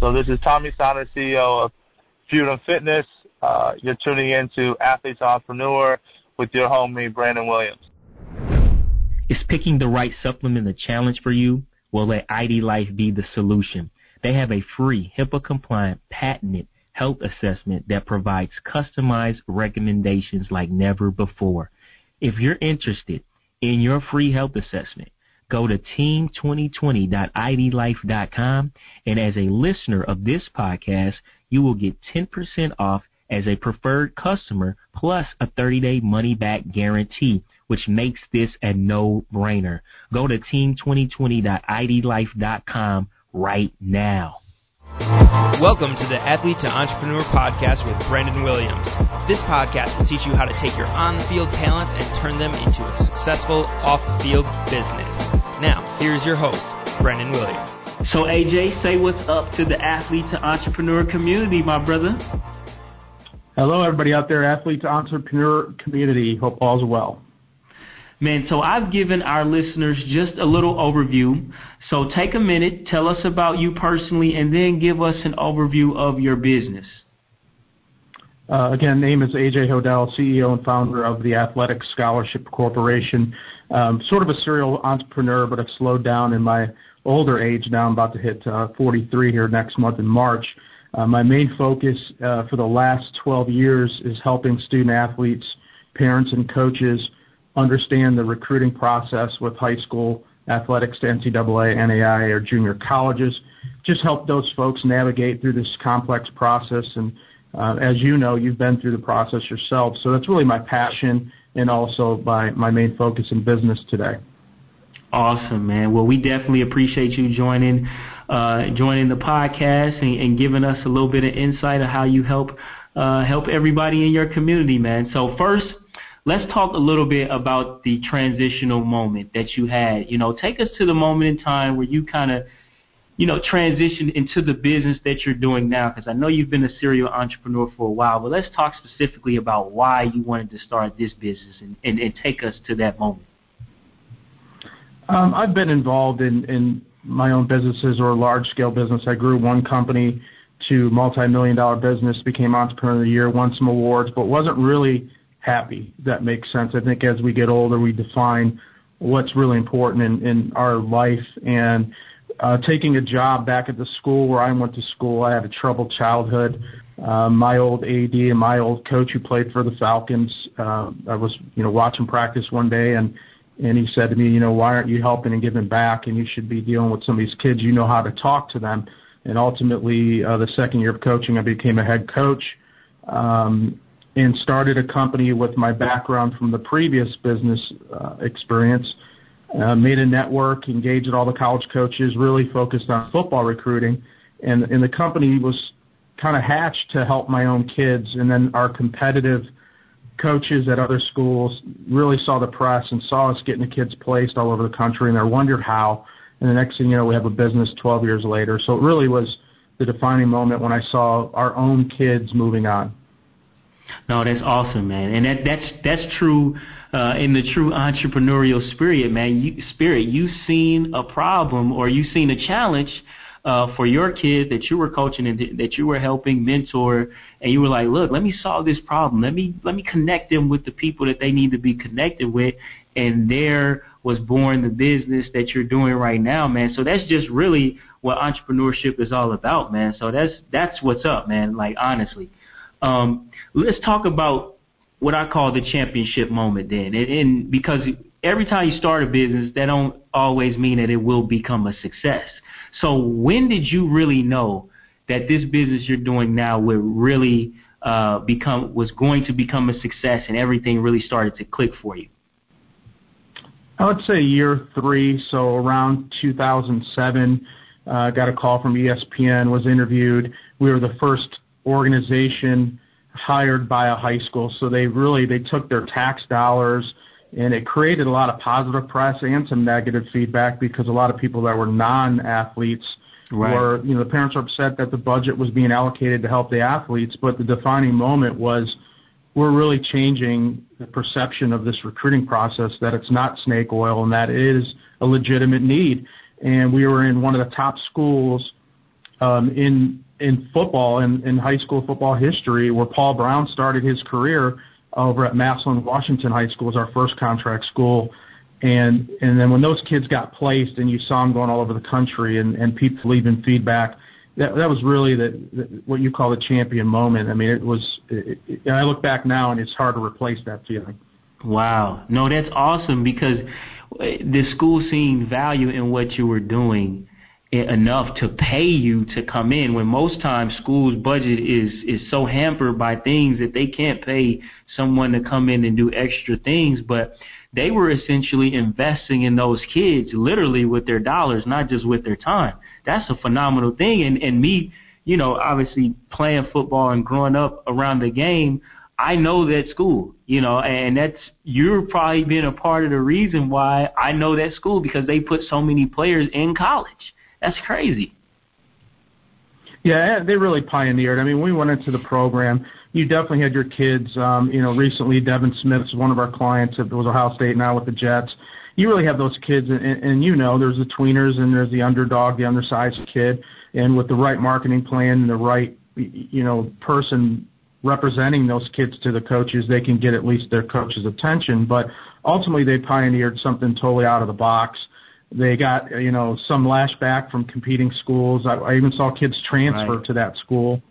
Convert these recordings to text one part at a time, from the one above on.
So this is Tommy Saunders, CEO of Freedom Fitness. Uh, you're tuning in to Athletes Entrepreneur with your homie, Brandon Williams. Is picking the right supplement a challenge for you? Well, let ID Life be the solution. They have a free, HIPAA compliant, patented health assessment that provides customized recommendations like never before. If you're interested in your free health assessment, go to team2020.idlife.com and as a listener of this podcast, you will get 10% off as a preferred customer plus a 30-day money-back guarantee, which makes this a no-brainer. Go to team2020.idlife.com right now. Welcome to the Athlete to Entrepreneur podcast with Brandon Williams. This podcast will teach you how to take your on the field talents and turn them into a successful off the field business. Now, here's your host, Brandon Williams. So, AJ, say what's up to the Athlete to Entrepreneur community, my brother. Hello, everybody out there, Athlete to Entrepreneur community. Hope all's well. Man, so I've given our listeners just a little overview. So take a minute, tell us about you personally, and then give us an overview of your business. Uh, again, name is AJ Hodel, CEO and founder of the Athletic Scholarship Corporation. Um, sort of a serial entrepreneur, but I've slowed down in my older age now. I'm about to hit uh, 43 here next month in March. Uh, my main focus uh, for the last 12 years is helping student athletes, parents, and coaches understand the recruiting process with high school athletics to NCAA, NAI, or junior colleges. Just help those folks navigate through this complex process. And uh, as you know, you've been through the process yourself. So that's really my passion and also my, my main focus in business today. Awesome, man. Well, we definitely appreciate you joining uh, joining the podcast and, and, giving us a little bit of insight of how you help uh, help everybody in your community, man. So first, let's talk a little bit about the transitional moment that you had. You know, take us to the moment in time where you kind of, you know, transitioned into the business that you're doing now. Because I know you've been a serial entrepreneur for a while, but let's talk specifically about why you wanted to start this business and, and, and take us to that moment. Um, I've been involved in, in my own businesses or large scale business. I grew one company to multi-million dollar business, became entrepreneur of the year, won some awards, but wasn't really happy. That makes sense. I think as we get older, we define what's really important in, in our life. And uh, taking a job back at the school where I went to school, I had a troubled childhood. Uh, my old AD and my old coach who played for the Falcons, uh, I was you know watching practice one day and and he said to me, you know, why aren't you helping and giving back? And you should be dealing with some of these kids. You know how to talk to them. And ultimately, uh, the second year of coaching, I became a head coach. Um, and started a company with my background from the previous business uh, experience. Uh, made a network, engaged all the college coaches, really focused on football recruiting, and and the company was kind of hatched to help my own kids. And then our competitive coaches at other schools really saw the press and saw us getting the kids placed all over the country, and they wondered how. And the next thing you know, we have a business 12 years later. So it really was the defining moment when I saw our own kids moving on. No, that's awesome, man, and that that's that's true uh, in the true entrepreneurial spirit, man. You, spirit, you've seen a problem or you've seen a challenge uh, for your kid that you were coaching and that you were helping mentor, and you were like, look, let me solve this problem. Let me let me connect them with the people that they need to be connected with, and there was born the business that you're doing right now, man. So that's just really what entrepreneurship is all about, man. So that's that's what's up, man. Like honestly. Um, let's talk about what I call the championship moment then. And, and because every time you start a business, that don't always mean that it will become a success. So when did you really know that this business you're doing now would really uh, become was going to become a success and everything really started to click for you? I would say year three, so around 2007. Uh, got a call from ESPN, was interviewed. We were the first organization hired by a high school. So they really they took their tax dollars and it created a lot of positive press and some negative feedback because a lot of people that were non-athletes right. were you know the parents were upset that the budget was being allocated to help the athletes, but the defining moment was we're really changing the perception of this recruiting process that it's not snake oil and that it is a legitimate need. And we were in one of the top schools um, in in football in, in high school football history, where Paul Brown started his career over at Massillon Washington High School, was our first contract school. And and then when those kids got placed, and you saw them going all over the country, and and people leaving feedback, that that was really the, the what you call the champion moment. I mean, it was. It, it, I look back now, and it's hard to replace that feeling. Wow, no, that's awesome because the school seeing value in what you were doing enough to pay you to come in when most times schools budget is is so hampered by things that they can't pay someone to come in and do extra things. But they were essentially investing in those kids literally with their dollars not just with their time. That's a phenomenal thing. And and me you know obviously playing football and growing up around the game I know that school, you know, and that's you're probably been a part of the reason why I know that school because they put so many players in college. That's crazy. Yeah, they really pioneered. I mean, we went into the program. You definitely had your kids. Um, you know, recently Devin Smith is one of our clients. It was Ohio State now with the Jets. You really have those kids, and, and you know, there's the tweeners and there's the underdog, the undersized kid, and with the right marketing plan and the right, you know, person representing those kids to the coaches, they can get at least their coach's attention. But ultimately, they pioneered something totally out of the box. They got you know some lashback from competing schools. I, I even saw kids transfer right. to that school.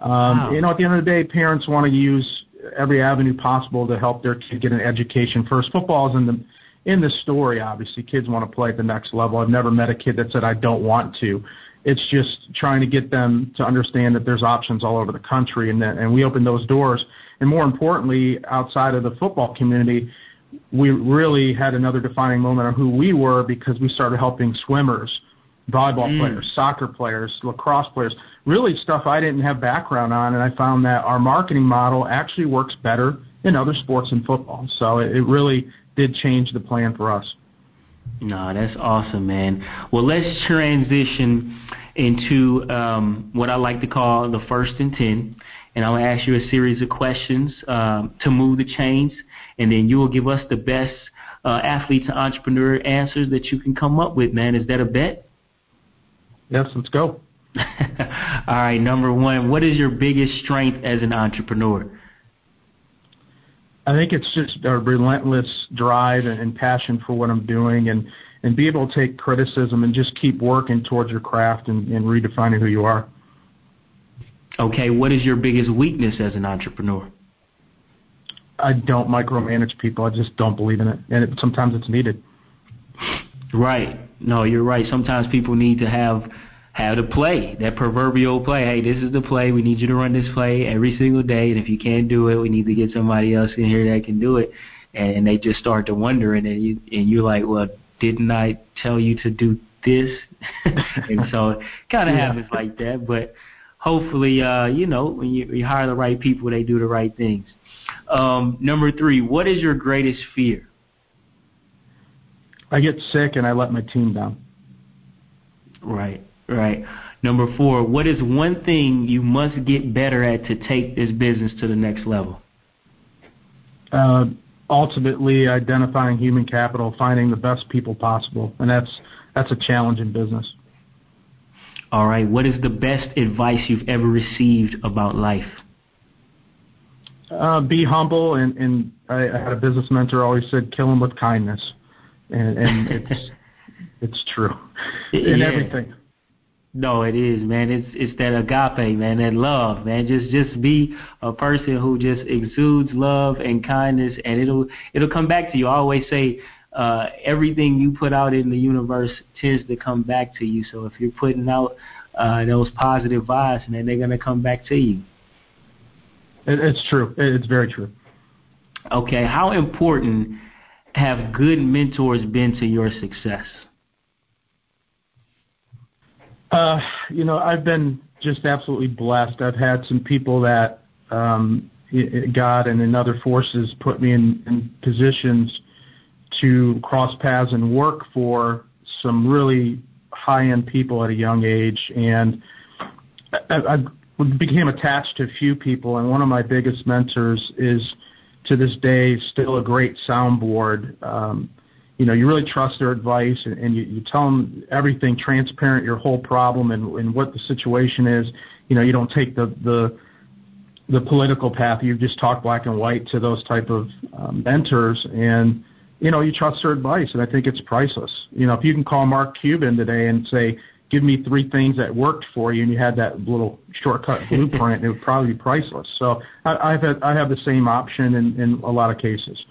Um, wow. You know, at the end of the day, parents want to use every avenue possible to help their kid get an education first. Football is in the in the story. Obviously, kids want to play at the next level. I've never met a kid that said I don't want to. It's just trying to get them to understand that there's options all over the country, and that and we open those doors. And more importantly, outside of the football community, we really had another defining moment on who we were because we started helping swimmers, volleyball mm. players, soccer players, lacrosse players, really stuff I didn't have background on, and I found that our marketing model actually works better in other sports than football. So it, it really did change the plan for us. No, that's awesome, man. Well, let's transition into um, what I like to call the first and ten, and I'll ask you a series of questions um, to move the chains and then you will give us the best uh, athlete to entrepreneur answers that you can come up with, man. Is that a bet? Yes, let's go. All right, number one, what is your biggest strength as an entrepreneur? I think it's just a relentless drive and, passion for what I'm doing and, and be able to take criticism and just keep working towards your craft and, and redefining who you are. Okay, what is your biggest weakness as an entrepreneur? I don't micromanage people. I just don't believe in it, and it, sometimes it's needed. Right. No, you're right. Sometimes people need to have have the play, that proverbial play. Hey, this is the play. We need you to run this play every single day, and if you can't do it, we need to get somebody else in here that can do it. And, and they just start to wonder, and then you and you're like, well, didn't I tell you to do this? and so it kind of yeah. happens like that. But hopefully, uh, you know, when you, you hire the right people, they do the right things. Um, number three, what is your greatest fear? I get sick and I let my team down. Right, right. Number four, what is one thing you must get better at to take this business to the next level? Uh, ultimately, identifying human capital, finding the best people possible, and that's that's a challenge in business. All right. What is the best advice you've ever received about life? Uh, be humble, and, and I, I had a business mentor always said, "Kill him with kindness," and, and it's it's true in yeah. everything. No, it is, man. It's it's that agape, man, that love, man. Just just be a person who just exudes love and kindness, and it'll it'll come back to you. I always say, uh, everything you put out in the universe tends to come back to you. So if you're putting out uh, those positive vibes, then they're gonna come back to you. It, it's true. It's very true. Okay, how important have good mentors been to your success? Uh, you know, I've been just absolutely blessed. I've had some people that um, God and in other forces put me in, in positions to cross paths and work for some really high-end people at a young age, and I, I, became attached to a few people, and one of my biggest mentors is to this day still a great soundboard. Um, you know, you really trust their advice and, and you, you tell them everything transparent, your whole problem and, and what the situation is. You know, you don't take the, the, the political path. You just talk black and white to those type of um, mentors and, you know, you trust their advice and I think it's priceless. You know, if you can call Mark Cuban today and say, give me three things that worked for you and you had that little shortcut blueprint, it would probably be priceless. So I, I've had, I have the same option in, in a lot of cases.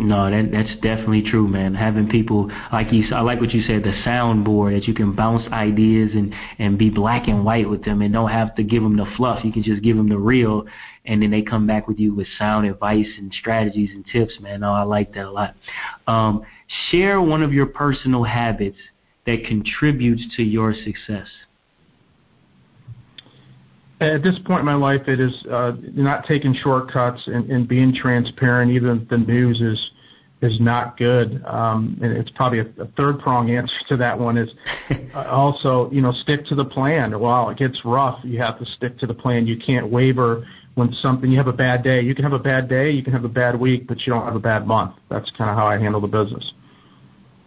No, that that's definitely true, man. Having people like you, I like what you said, the soundboard that you can bounce ideas and and be black and white with them, and don't have to give them the fluff. You can just give them the real, and then they come back with you with sound advice and strategies and tips, man. No, I like that a lot. Um, share one of your personal habits that contributes to your success. At this point in my life, it is uh, not taking shortcuts and, and being transparent, even if the news is is not good. Um, and it's probably a, a third prong answer to that one is uh, also, you know, stick to the plan. While it gets rough, you have to stick to the plan. You can't waver when something, you have a bad day. You can have a bad day, you can have a bad week, but you don't have a bad month. That's kind of how I handle the business.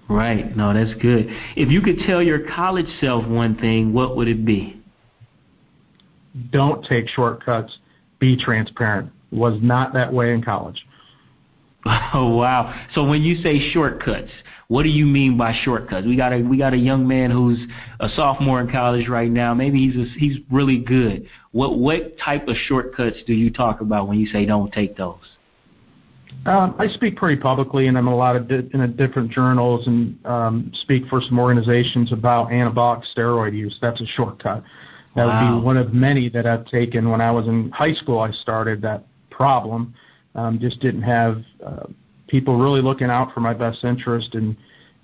Right. No, that's good. If you could tell your college self one thing, what would it be? Don't take shortcuts, be transparent. Was not that way in college. Oh wow! So when you say shortcuts, what do you mean by shortcuts? We got a we got a young man who's a sophomore in college right now. Maybe he's a, he's really good. What what type of shortcuts do you talk about when you say don't take those? Um, I speak pretty publicly, and I'm in a lot of di- in a different journals, and um, speak for some organizations about anabolic steroid use. That's a shortcut. That wow. would be one of many that I've taken. When I was in high school, I started that problem. Um, just didn't have uh, people really looking out for my best interest and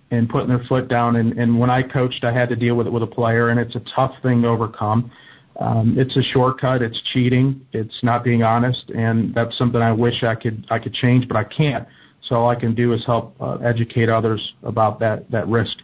and putting their foot down. And, and when I coached, I had to deal with it with a player, and it's a tough thing to overcome. Um, it's a shortcut. It's cheating. It's not being honest, and that's something I wish I could I could change, but I can't. So all I can do is help uh, educate others about that that risk.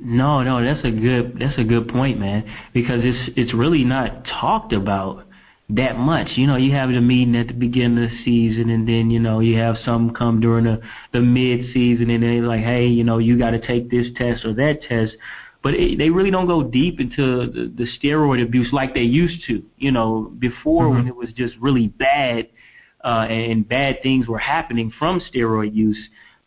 No, no, that's a good that's a good point, man. Because it's it's really not talked about that much. You know, you have the meeting at the beginning of the season, and then you know you have some come during the the mid season, and they're like, hey, you know, you got to take this test or that test. But it, they really don't go deep into the, the steroid abuse like they used to. You know, before mm-hmm. when it was just really bad, uh, and bad things were happening from steroid use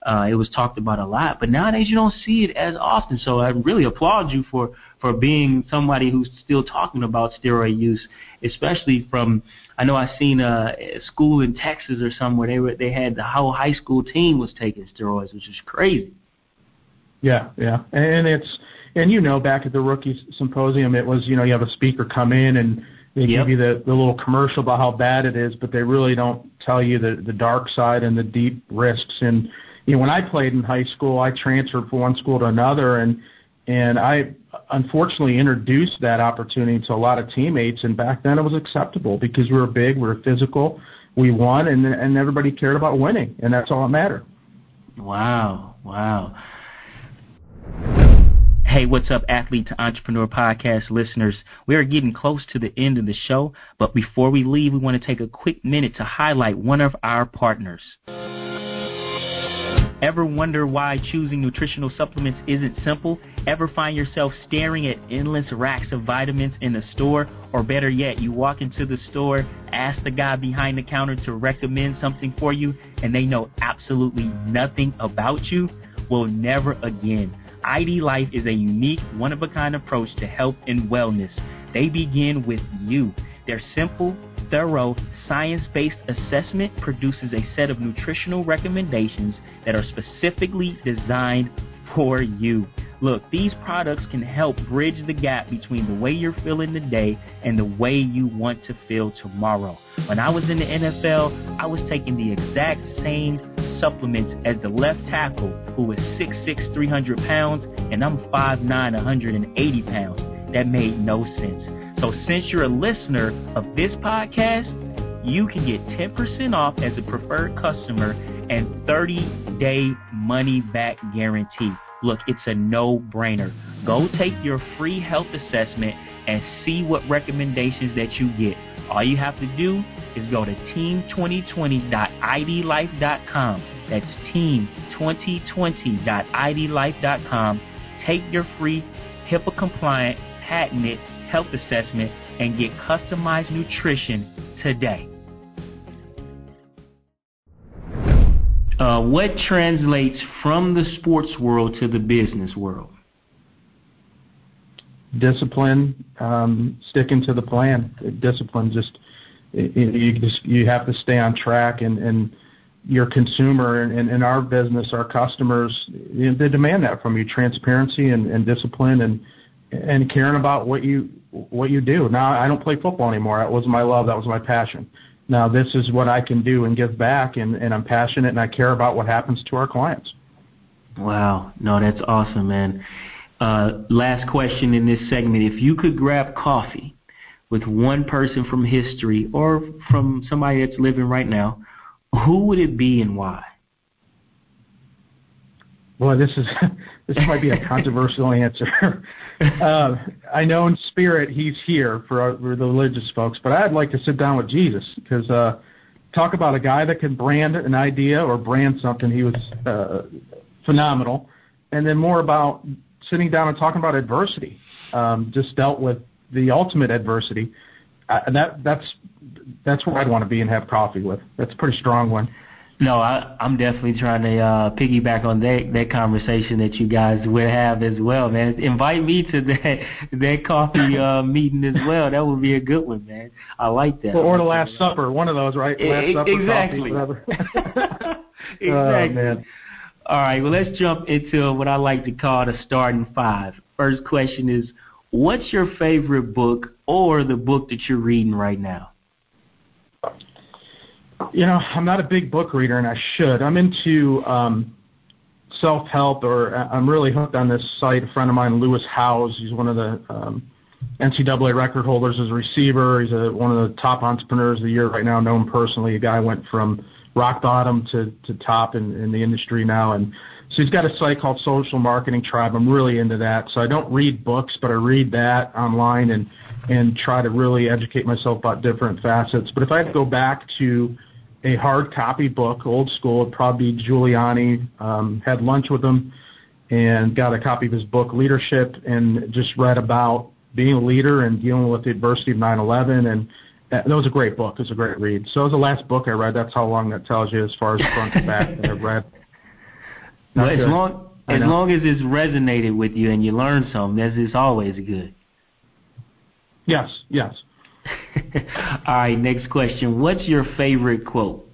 uh, it was talked about a lot, but nowadays you don't see it as often. So I really applaud you for for being somebody who's still talking about steroid use, especially from. I know I seen a, a school in Texas or somewhere they were they had the whole high school team was taking steroids, which is crazy. Yeah, yeah, and it's and you know back at the rookie symposium, it was you know you have a speaker come in and they yep. give you the, the little commercial about how bad it is, but they really don't tell you the the dark side and the deep risks and you know, when I played in high school, I transferred from one school to another, and and I unfortunately introduced that opportunity to a lot of teammates. And back then, it was acceptable because we were big, we were physical, we won, and and everybody cared about winning, and that's all that mattered. Wow, wow. Hey, what's up, Athlete to Entrepreneur podcast listeners? We are getting close to the end of the show, but before we leave, we want to take a quick minute to highlight one of our partners. Ever wonder why choosing nutritional supplements isn't simple? Ever find yourself staring at endless racks of vitamins in the store? Or better yet, you walk into the store, ask the guy behind the counter to recommend something for you, and they know absolutely nothing about you? Well, never again. ID Life is a unique, one-of-a-kind approach to health and wellness. They begin with you. Their simple, thorough, science-based assessment produces a set of nutritional recommendations that are specifically designed for you. Look, these products can help bridge the gap between the way you're feeling today and the way you want to feel tomorrow. When I was in the NFL, I was taking the exact same supplements as the left tackle who was 6'6", 300 pounds, and I'm 5'9", 180 pounds. That made no sense. So since you're a listener of this podcast, you can get 10% off as a preferred customer and 30 day money back guarantee. Look, it's a no brainer. Go take your free health assessment and see what recommendations that you get. All you have to do is go to team2020.idlife.com. That's team 2020.idlife.com. Take your free HIPAA compliant, patented health assessment and get customized nutrition today. Uh, what translates from the sports world to the business world? Discipline, um, sticking to the plan. Discipline, just you just you have to stay on track, and, and your consumer and in our business, our customers, you know, they demand that from you: transparency and, and discipline, and and caring about what you what you do. Now I don't play football anymore. That was my love. That was my passion. Now this is what I can do and give back, and, and I'm passionate and I care about what happens to our clients. Wow, no, that's awesome, man. Uh, last question in this segment: If you could grab coffee with one person from history or from somebody that's living right now, who would it be and why? Well, this is this might be a controversial answer. uh, I know in spirit he's here for, our, for the religious folks, but I'd like to sit down with Jesus because uh, talk about a guy that can brand an idea or brand something. He was uh, phenomenal, and then more about sitting down and talking about adversity. Um, just dealt with the ultimate adversity. Uh, that that's that's where I'd want to be and have coffee with. That's a pretty strong one. No, I, I'm definitely trying to uh, piggyback on that that conversation that you guys would have as well, man. Invite me to that that coffee uh, meeting as well. That would be a good one, man. I like that. Well, or the Last Supper, one of those, right? Last Supper, exactly. coffee, whatever. exactly. Oh, man. All right. Well, let's jump into what I like to call the starting five. First question is, what's your favorite book or the book that you're reading right now? You know, I'm not a big book reader, and I should. I'm into um, self-help, or uh, I'm really hooked on this site. A friend of mine, Lewis Howes, he's one of the um, NCAA record holders as a receiver. He's a, one of the top entrepreneurs of the year right now, known personally. A guy went from rock bottom to, to top in, in the industry now, and so he's got a site called Social Marketing Tribe. I'm really into that. So I don't read books, but I read that online and and try to really educate myself about different facets. But if I had to go back to a hard copy book, old school, it'd probably be Giuliani. Um, had lunch with him and got a copy of his book, Leadership, and just read about being a leader and dealing with the adversity of 9/11. And that, that was a great book. It was a great read. So it was the last book I read. That's how long that tells you as far as front to back that I've read. Well, as long as long as it's resonated with you and you learn something, that's it's always good. Yes, yes. All right, next question. What's your favorite quote?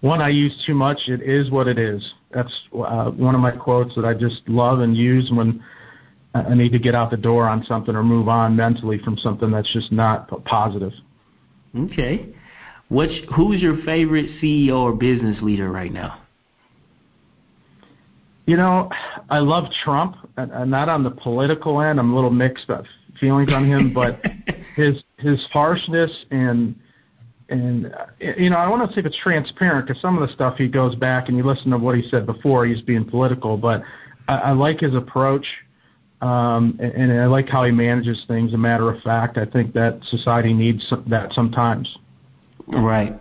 One I use too much. It is what it is. That's uh, one of my quotes that I just love and use when I need to get out the door on something or move on mentally from something that's just not positive. Okay. What's who's your favorite CEO or business leader right now? You know, I love Trump, and, and not on the political end. I'm a little mixed up feelings on him, but his his harshness and and you know, I want to say if it's transparent because some of the stuff he goes back and you listen to what he said before. He's being political, but I, I like his approach, um, and, and I like how he manages things. A matter of fact, I think that society needs that sometimes. Right.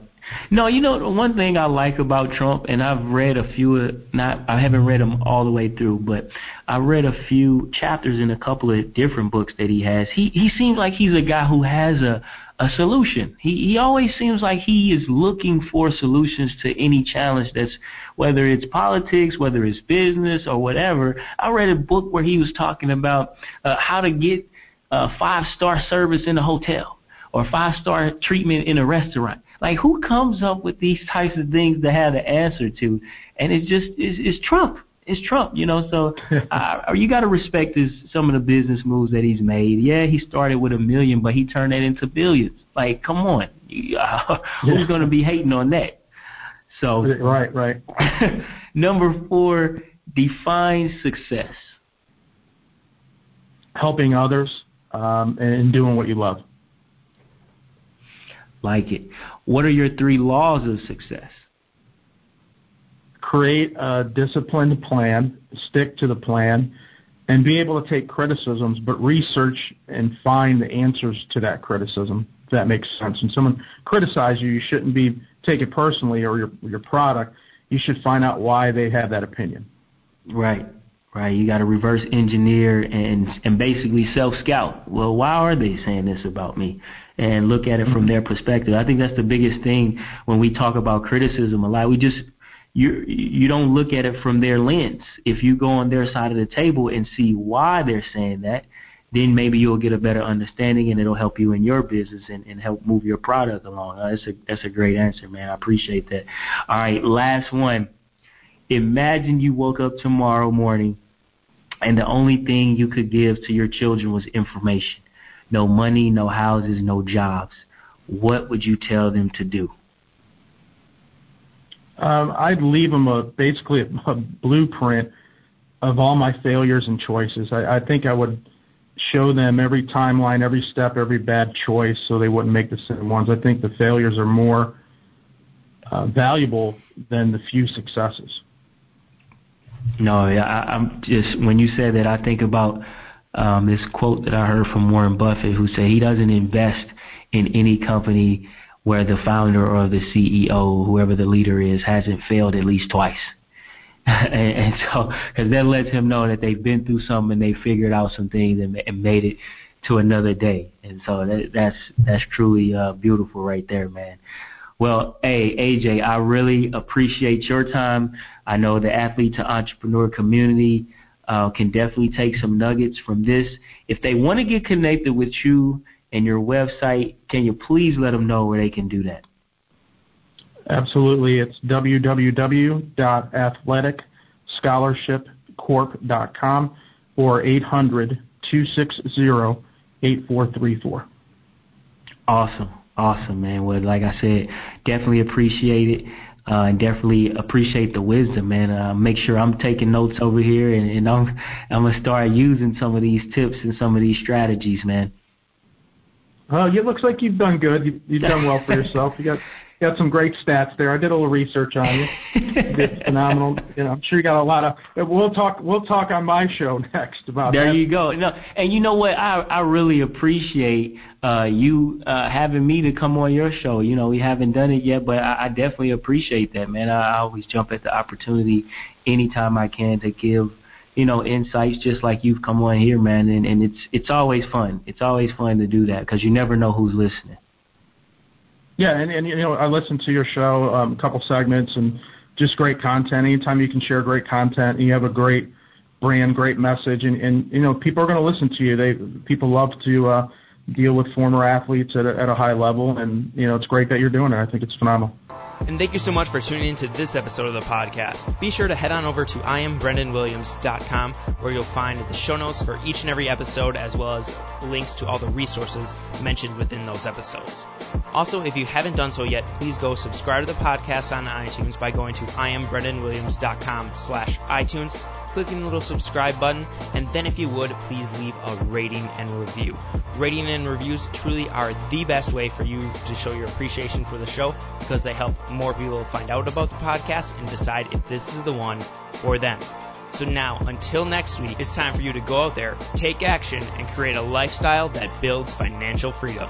No, you know one thing I like about Trump, and I've read a few. Not I haven't read them all the way through, but I read a few chapters in a couple of different books that he has. He he seems like he's a guy who has a a solution. He he always seems like he is looking for solutions to any challenge that's whether it's politics, whether it's business or whatever. I read a book where he was talking about uh, how to get uh, five star service in a hotel or five star treatment in a restaurant. Like who comes up with these types of things to have an answer to? And it's just it's, it's Trump. It's Trump, you know. So uh, you got to respect his some of the business moves that he's made. Yeah, he started with a million, but he turned that into billions. Like, come on, You- uh, who's Yeah. going to be hating on that? So Right, right. number four, define success. Helping others um, and doing what you love. Like it. What are your three laws of success? create a disciplined plan, stick to the plan, and be able to take criticisms, but research and find the answers to that criticism. If that makes sense. When someone criticizes you, you shouldn't be take it personally or your your product. you should find out why they have that opinion. Right. Right. You got to reverse engineer and and basically self scout. Well, why are they saying this about me? And look at it from their perspective. I think that's the biggest thing when we talk about criticism a lot. We just you you don't look at it from their lens. If you go on their side of the table and see why they're saying that, then maybe you'll get a better understanding and it'll help you in your business and, and help move your product along. Uh, that's a that's a great answer, man. I appreciate that. All right, last one. Imagine you woke up tomorrow morning and the only thing you could give to your children was information. No money, no houses, no jobs. What would you tell them to do? Um, I'd leave them a basically a, a blueprint of all my failures and choices. I, I think I would show them every timeline, every step, every bad choice, so they wouldn't make the same ones. I think the failures are more uh, valuable than the few successes. No, I, I'm just when you said that, I think about um, this quote that I heard from Warren Buffett, who said he doesn't invest in any company where the founder or the CEO, whoever the leader is, hasn't failed at least twice. and, and so, because that lets him know that they've been through something and they figured out some things and, and made it to another day. And so that, that's that's truly uh, beautiful right there, man. Well, hey AJ, I really appreciate your time. I know the athlete to entrepreneur community uh, can definitely take some nuggets from this. If they want to get connected with you and your website, can you please let them know where they can do that? Absolutely. It's www.athleticScholarshipCorp.com or 800 260 8434. Awesome. Awesome, man. Well, like I said, definitely appreciate it. Uh, and definitely appreciate the wisdom, man. Uh, make sure I'm taking notes over here, and, and I'm I'm gonna start using some of these tips and some of these strategies, man. Well, it looks like you've done good. You, you've done well for yourself. You got got some great stats there. I did a little research on you. you did phenomenal. You know, I'm sure you got a lot of. We'll talk. We'll talk on my show next about that. there that. you go. No, and you know what? I I really appreciate uh, you uh, having me to come on your show. You know, we haven't done it yet, but I, I definitely appreciate that, man. I, I always jump at the opportunity anytime I can to give you know insights just like you've come on here man and and it's it's always fun it's always fun to do that because you never know who's listening yeah, and, and you know, I listened to your show, um, a couple segments, and just great content. Anytime you can share great content, and you have a great brand, great message, and, and you know, people are going to listen to you. They people love to uh, deal with former athletes at a, at a high level, and you know, it's great that you're doing it. I think it's phenomenal. And thank you so much for tuning into this episode of the podcast. Be sure to head on over to iambrandonwilliams.com where you'll find the show notes for each and every episode as well as links to all the resources mentioned within those episodes. Also, if you haven't done so yet, please go subscribe to the podcast on iTunes by going to iambrandonwilliams.com slash iTunes clicking the little subscribe button, and then if you would, please leave a rating and review. Rating and reviews truly are the best way for you to show your appreciation for the show because they help more people find out about the podcast and decide if this is the one for them. So now, until next week, it's time for you to go out there, take action, and create a lifestyle that builds financial freedom.